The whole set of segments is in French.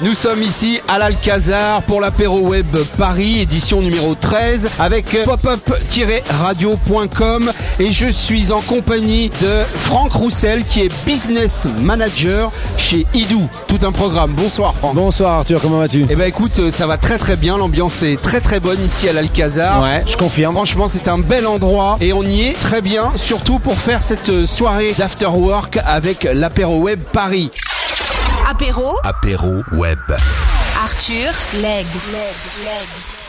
Nous sommes ici à l'Alcazar pour l'apéro web Paris, édition numéro 13, avec popup-radio.com et je suis en compagnie de Franck Roussel qui est business manager chez Idou. Tout un programme. Bonsoir Franck. Bonsoir Arthur, comment vas-tu? Eh ben écoute, ça va très très bien, l'ambiance est très très bonne ici à l'Alcazar. Ouais, je confirme. Franchement, c'est un bel endroit et on y est très bien, surtout pour faire cette soirée d'after work avec l'apéro web Paris. Apéro, Apéro web. Arthur, Leg.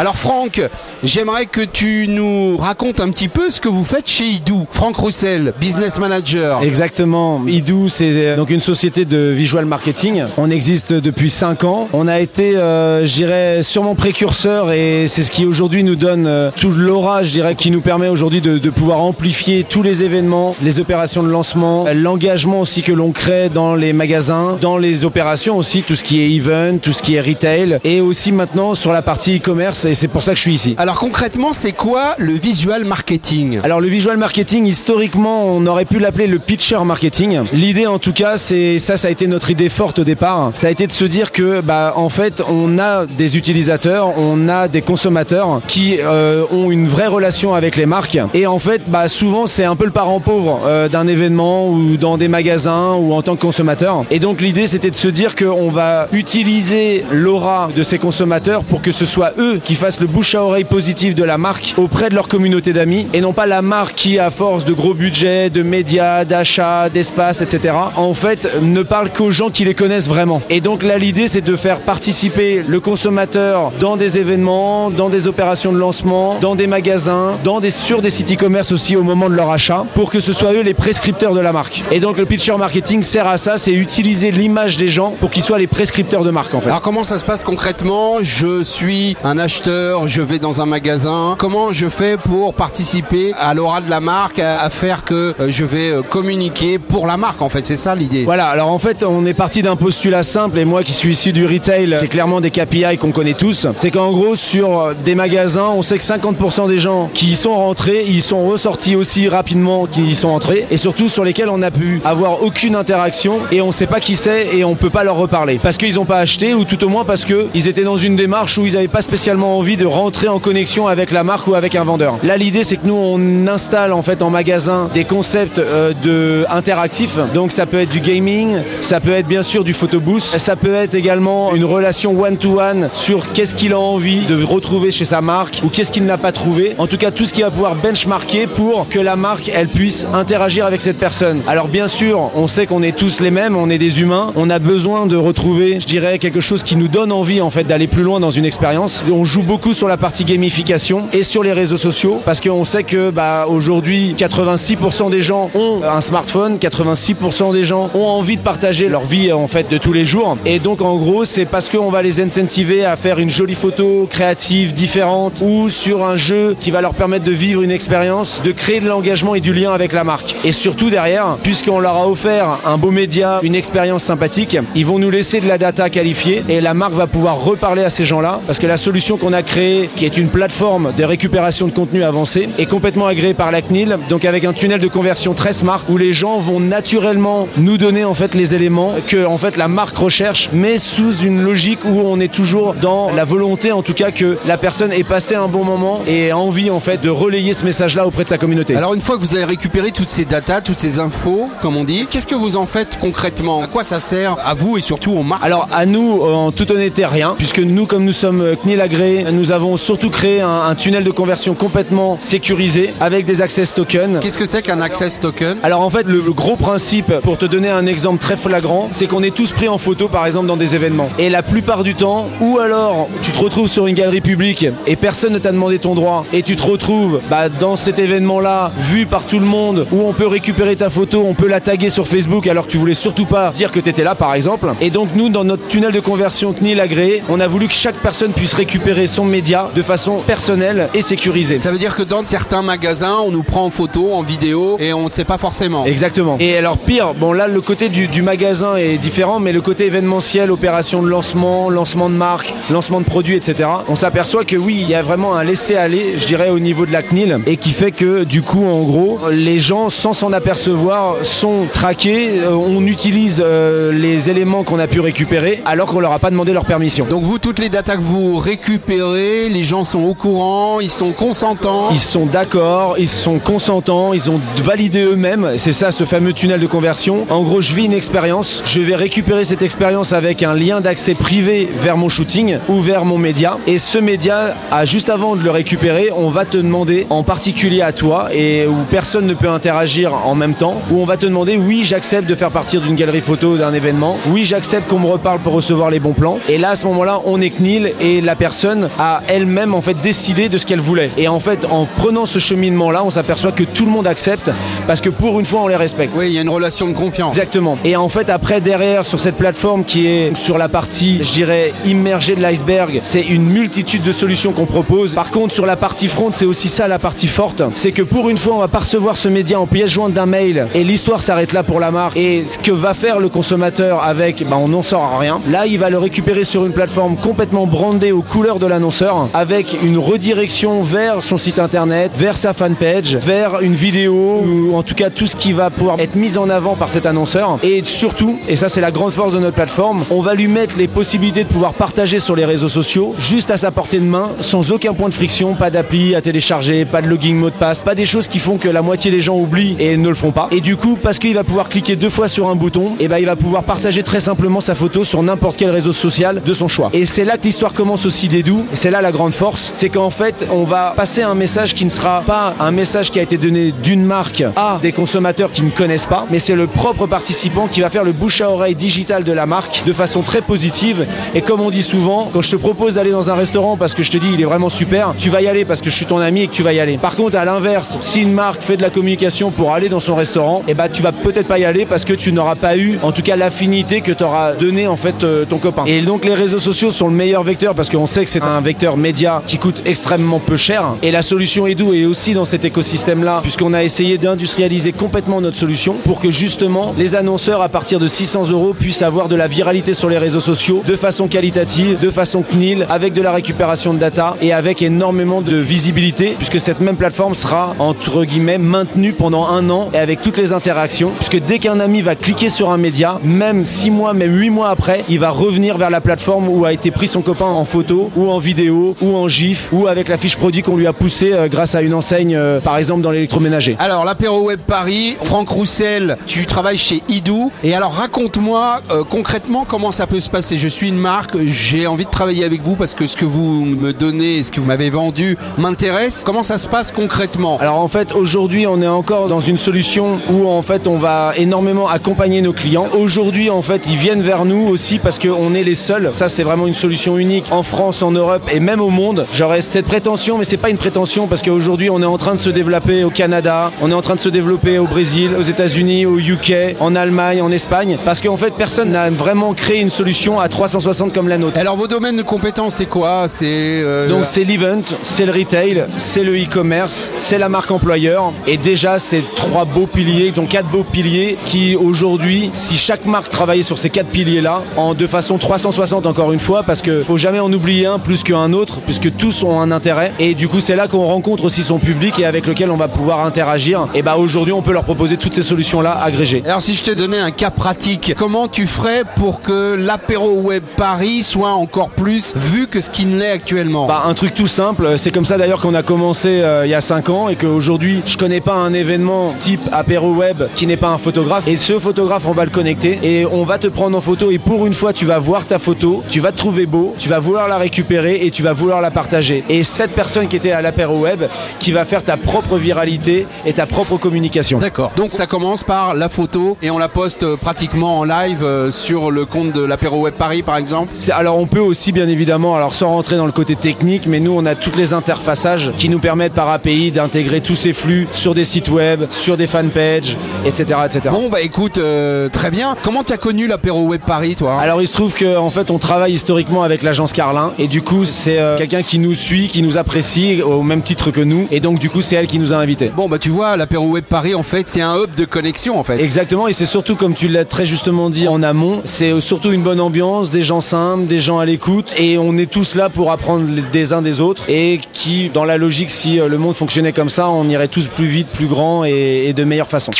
Alors Franck, j'aimerais que tu nous racontes un petit peu ce que vous faites chez Idou. Franck Roussel, business manager. Exactement. Idou, c'est euh, donc une société de visual marketing. On existe depuis 5 ans. On a été, euh, je dirais, sûrement précurseur et c'est ce qui aujourd'hui nous donne euh, tout l'aura, je dirais, qui nous permet aujourd'hui de, de pouvoir amplifier tous les événements, les opérations de lancement, l'engagement aussi que l'on crée dans les magasins, dans les opérations aussi, tout ce qui est event, tout ce qui est retail et aussi maintenant sur la partie e-commerce et c'est pour ça que je suis ici. Alors concrètement, c'est quoi le visual marketing? Alors le visual marketing, historiquement, on aurait pu l'appeler le pitcher marketing. L'idée, en tout cas, c'est ça, ça a été notre idée forte au départ. Ça a été de se dire que, bah, en fait, on a des utilisateurs, on a des consommateurs qui euh, ont une vraie relation avec les marques. Et en fait, bah, souvent, c'est un peu le parent pauvre euh, d'un événement ou dans des magasins ou en tant que consommateur. Et donc l'idée, c'était de se dire qu'on va utiliser l'aura de ces consommateurs pour que ce soit eux qui fassent le bouche à oreille positif de la marque auprès de leur communauté d'amis et non pas la marque qui, à force de gros budgets, de médias, d'achats, d'espace, etc., en fait, ne parle qu'aux gens qui les connaissent vraiment. Et donc là, l'idée, c'est de faire participer le consommateur dans des événements, dans des opérations de lancement, dans des magasins, dans des, sur des sites e-commerce aussi au moment de leur achat, pour que ce soit eux les prescripteurs de la marque. Et donc le pitcher marketing sert à ça, c'est utiliser l'image des gens pour qu'ils soient les prescripteurs de marque en fait. Alors comment ça se passe concrètement? Je suis un acheteur, je vais dans un magasin. Comment je fais pour participer à l'aura de la marque, à, faire que euh, je vais euh, communiquer pour la marque en fait? C'est ça l'idée. Voilà, alors en fait, on est parti d'un postulat simple, et moi qui suis issu du retail, c'est clairement des KPI qu'on connaît tous. C'est qu'en gros, sur des magasins, on sait que 50% des gens qui y sont rentrés, ils sont ressortis aussi rapidement qu'ils y sont entrés, et surtout sur lesquels on n'a pu avoir aucune interaction, et on sait pas qui c'est, et on peut pas leur reparler. Parce qu'ils n'ont pas acheté, ou tout au moins parce qu'ils étaient dans une démarche où ils n'avaient pas spécialement envie de rentrer en connexion avec la marque ou avec un vendeur. Là, l'idée, c'est que nous, on installe en fait en magasin des concepts euh, de interactifs. Donc, ça peut être du gaming, ça peut être bien sûr du photobooth, ça peut être également une relation one-to-one sur qu'est-ce qu'il a envie de retrouver chez sa marque ou qu'est-ce qu'il n'a pas trouvé. En tout cas, tout ce qui va pouvoir benchmarker pour que la marque, elle puisse interagir avec cette personne. Alors, bien sûr, on sait qu'on est tous les mêmes, on est des humains, on a besoin de retrouver, je dirais, quelque chose qui nous donne envie en fait d'aller plus loin dans une expérience. On joue beaucoup sur la partie gamification et sur les réseaux sociaux parce qu'on sait que bah, aujourd'hui 86% des gens ont un smartphone, 86% des gens ont envie de partager leur vie en fait de tous les jours et donc en gros c'est parce qu'on va les incentiver à faire une jolie photo créative, différente ou sur un jeu qui va leur permettre de vivre une expérience, de créer de l'engagement et du lien avec la marque. Et surtout derrière, puisqu'on leur a offert un beau média, une expérience sympathique, ils vont nous laisser de la data qualifiée et la marque va pouvoir reparler à ces gens-là parce que la solution qu'on a créée, qui est une plateforme de récupération de contenu avancé, est complètement agréée par la CNIL, donc avec un tunnel de conversion très smart où les gens vont naturellement nous donner en fait les éléments que en fait la marque recherche, mais sous une logique où on est toujours dans la volonté en tout cas que la personne ait passé un bon moment et ait envie en fait de relayer ce message-là auprès de sa communauté. Alors une fois que vous avez récupéré toutes ces datas, toutes ces infos, comme on dit, qu'est-ce que vous en faites concrètement? À quoi ça sert à vous et surtout aux marques? Alors à nous, en toute honnêteté, rien, puisque nous, comme nous sommes euh, CNIL agréés, nous avons surtout créé un, un tunnel de conversion complètement sécurisé avec des access tokens. Qu'est-ce que c'est qu'un access token? Alors en fait, le, le gros principe, pour te donner un exemple très flagrant, c'est qu'on est tous pris en photo, par exemple, dans des événements. Et la plupart du temps, ou alors tu te retrouves sur une galerie publique et personne ne t'a demandé ton droit, et tu te retrouves bah, dans cet événement-là, vu par tout le monde, où on peut récupérer ta photo, on peut la taguer sur Facebook alors que tu voulais surtout pas dire que tu étais là, par exemple. Et donc nous, dans notre tunnel de conversion CNIL agréé, on a voulu que chaque personne puisse récupérer son média de façon personnelle et sécurisée. Ça veut dire que dans certains magasins, on nous prend en photo, en vidéo, et on ne sait pas forcément. Exactement. Et alors pire, bon là le côté du, du magasin est différent, mais le côté événementiel, opération de lancement, lancement de marque, lancement de produits, etc. On s'aperçoit que oui, il y a vraiment un laisser-aller, je dirais, au niveau de la CNIL, et qui fait que du coup, en gros, les gens, sans s'en apercevoir, sont traqués. Euh, on utilise euh, les éléments qu'on a pu récupérer alors qu'on leur a pas demandé leur permission. Donc vous, toutes les datas que vous récupérez, les gens sont au courant, ils sont consentants. Ils sont d'accord, ils sont consentants, ils ont validé eux-mêmes. C'est ça ce fameux tunnel de conversion. En gros, je vis une expérience, je vais récupérer cette expérience avec un lien d'accès privé vers mon shooting ou vers mon média. Et ce média, à, juste avant de le récupérer, on va te demander, en particulier à toi, et où personne ne peut interagir en même temps, où on va te demander, oui, j'accepte de faire partir d'une galerie photo d'un événement, oui, j'accepte qu'on me reparle pour recevoir les bons plans. Et là, à ce moment-là, on est CNIL et la personne a elle-même en fait décidé de ce qu'elle voulait. Et en fait, en prenant ce cheminement-là, on s'aperçoit que tout le monde accepte parce que pour une fois, on les respecte. Oui, il y a une relation de confiance. Exactement. Et en fait, après, derrière, sur cette plateforme qui est sur la partie, je dirais, immergée de l'iceberg, c'est une multitude de solutions qu'on propose. Par contre, sur la partie front, c'est aussi ça la partie forte. C'est que pour une fois, on va pas recevoir ce média en pièce jointe d'un mail et l'histoire s'arrête là pour la marque. Et ce que va faire le consommateur avec, ben, on n'en sort à rien. Là, il va le récupérer sur une plateforme complètement brandée aux couleurs de l'annonceur avec une redirection vers son site internet, vers sa fanpage, vers une vidéo ou en tout cas tout ce qui va pouvoir être mis en avant par cet annonceur. Et surtout, et ça c'est la grande force de notre plateforme, on va lui mettre les possibilités de pouvoir partager sur les réseaux sociaux juste à sa portée de main, sans aucun point de friction, pas d'appli à télécharger, pas de login mot de passe, pas des choses qui font que la moitié des gens oublient et ne le font pas. Et du coup, parce qu'il va pouvoir cliquer deux fois sur un bouton, et ben il va pouvoir partager très simplement sa photo sur n'importe quel réseau social de son choix. Et c'est là que l'histoire commence aussi des Et c'est là la grande force, c'est qu'en fait, on va passer un message qui ne sera pas un message qui a été donné d'une marque à des consommateurs qui ne connaissent pas, mais c'est le propre participant qui va faire le bouche à oreille digital de la marque de façon très positive. Et comme on dit souvent, quand je te propose d'aller dans un restaurant parce que je te dis il est vraiment super, tu vas y aller parce que je suis ton ami et que tu vas y aller. Par contre, à l'inverse, si une marque fait de la communication pour aller dans son restaurant, et bah tu vas peut-être pas y aller parce que tu n'auras pas eu, en tout cas, l'affinité que t'auras donné en fait euh, ton copain. Et donc les réseaux sociaux sont le meilleur vecteur parce qu'on sait que c'est un vecteur média qui coûte extrêmement peu cher. Et la solution Edu est aussi dans cet écosystème-là puisqu'on a essayé d'industrialiser complètement notre solution pour que justement les annonceurs à partir de 600 euros puissent avoir de la viralité sur les réseaux sociaux de façon qualitative, de façon CNIL, avec de la récupération de data et avec énormément de visibilité puisque cette même plateforme sera entre guillemets maintenue pendant un an et avec toutes les interactions puisque dès qu'un ami va cliquer sur un média, même 6 mois, même 8 mois après, il va revenir vers la plateforme où a été pris son copain en photo ou en vidéo ou en gif ou avec la fiche produit qu'on lui a poussée euh, grâce à une enseigne euh, par exemple dans l'électroménager. Alors, l'apéro web Paris, Franck Roussel, tu travailles chez Idou. Et alors, raconte-moi euh, concrètement comment ça peut se passer. Je suis une marque, j'ai envie de travailler avec vous parce que ce que vous me donnez, ce que vous m'avez vendu m'intéresse. Comment ça se passe concrètement? Alors en fait aujourd'hui on est encore dans une solution où en fait on va énormément accompagner nos clients. Aujourd'hui en fait ils viennent vers nous aussi parce qu'on est les seuls. Ça c'est vraiment une solution unique en France, en Europe et même au monde. J'aurais cette prétention mais c'est pas une prétention parce qu'aujourd'hui on est en train de se développer au Canada, on est en train de se développer au Brésil, aux États-Unis, au UK, en Allemagne, en Espagne parce qu'en fait personne n'a vraiment créé une solution à 360 comme la nôtre. Alors, vos domaines de compétences, c'est quoi? C'est euh, Donc c'est l'event, c'est le retail, c'est le e-commerce, c'est la marque employeur. Et déjà, c'est trois beaux piliers, donc quatre beaux piliers qui aujourd'hui, si chaque marque travaillait sur ces quatre piliers-là, en de façon 360 encore une fois, parce que faut jamais en oublier un plus qu'un autre, puisque tous ont un intérêt. Et du coup, c'est là qu'on rencontre aussi son public et avec lequel on va pouvoir interagir. Et bah aujourd'hui, on peut leur proposer toutes ces solutions-là agrégées. Alors si je te donnais un cas pratique, comment tu ferais pour que l'apéro web Paris soit encore plus vu que ce qu'il ne l'est actuellement? Bah, un truc tout simple, c'est comme ça d'ailleurs qu'on a commencé euh, il y a 5 ans et qu'aujourd'hui je connais pas un événement type apéro web qui n'est pas un photographe et ce photographe on va le connecter et on va te prendre en photo et pour une fois tu vas voir ta photo, tu vas te trouver beau, tu vas vouloir la récupérer et tu vas vouloir la partager. Et cette personne qui était à l'apéro web qui va faire ta propre viralité et ta propre communication. D'accord. Donc ça commence par la photo et on la poste euh, pratiquement en live euh, sur le compte de l'apéro web Paris par exemple. Alors on peut aussi bien évidemment, alors sans rentrer dans le côté technique, mais nous on a toutes les interfaçages qui nous permettent par API d'intégrer tous ces flux sur des sites web, sur des fanpages, etc. etc. Bon bah écoute, euh, très bien. Comment tu as connu l'apéro web Paris toi Alors il se trouve qu'en fait on travaille historiquement avec l'agence Carlin et du coup c'est euh, quelqu'un qui nous suit, qui nous apprécie au même titre que nous. Et donc, du coup, c'est elle qui nous a invités. Bon, bah tu vois, l'apéro web Paris, en fait, c'est un hub de connexion, en fait. Exactement, et c'est surtout, comme tu l'as très justement dit en amont, c'est surtout une bonne ambiance, des gens simples, des gens à l'écoute, et on est tous là pour apprendre des uns des autres, et qui, dans la logique, si euh, le monde fonctionnait comme ça, on irait tous plus vite, plus grand et, et de meilleure façon.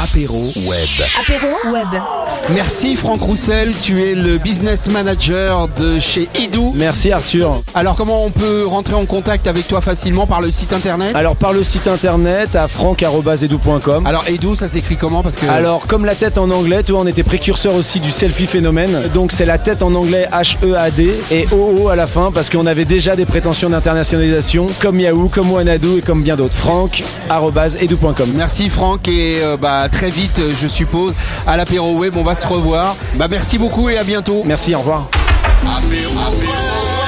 Apéro web. Apéro web. Merci Franck Roussel, tu es le business manager de chez Idou. Merci Arthur. Alors comment on peut rentrer en contact avec toi facilement par le site internet? Alors par le site internet à franck.edu.com. Alors Idou, ça s'écrit comment? Parce que Alors comme la tête en anglais, tu vois, on était précurseur aussi du selfie phénomène. Donc c'est la tête en anglais H-E-A-D et O-O à la fin parce qu'on avait déjà des prétentions d'internationalisation comme Yahoo, comme Wanadu et comme bien d'autres. franck.edu.com. Merci Franck et euh, bah très vite je suppose à l'apéro web on va se revoir. Bah merci beaucoup et à bientôt. Merci, au revoir. Apéro, apéro.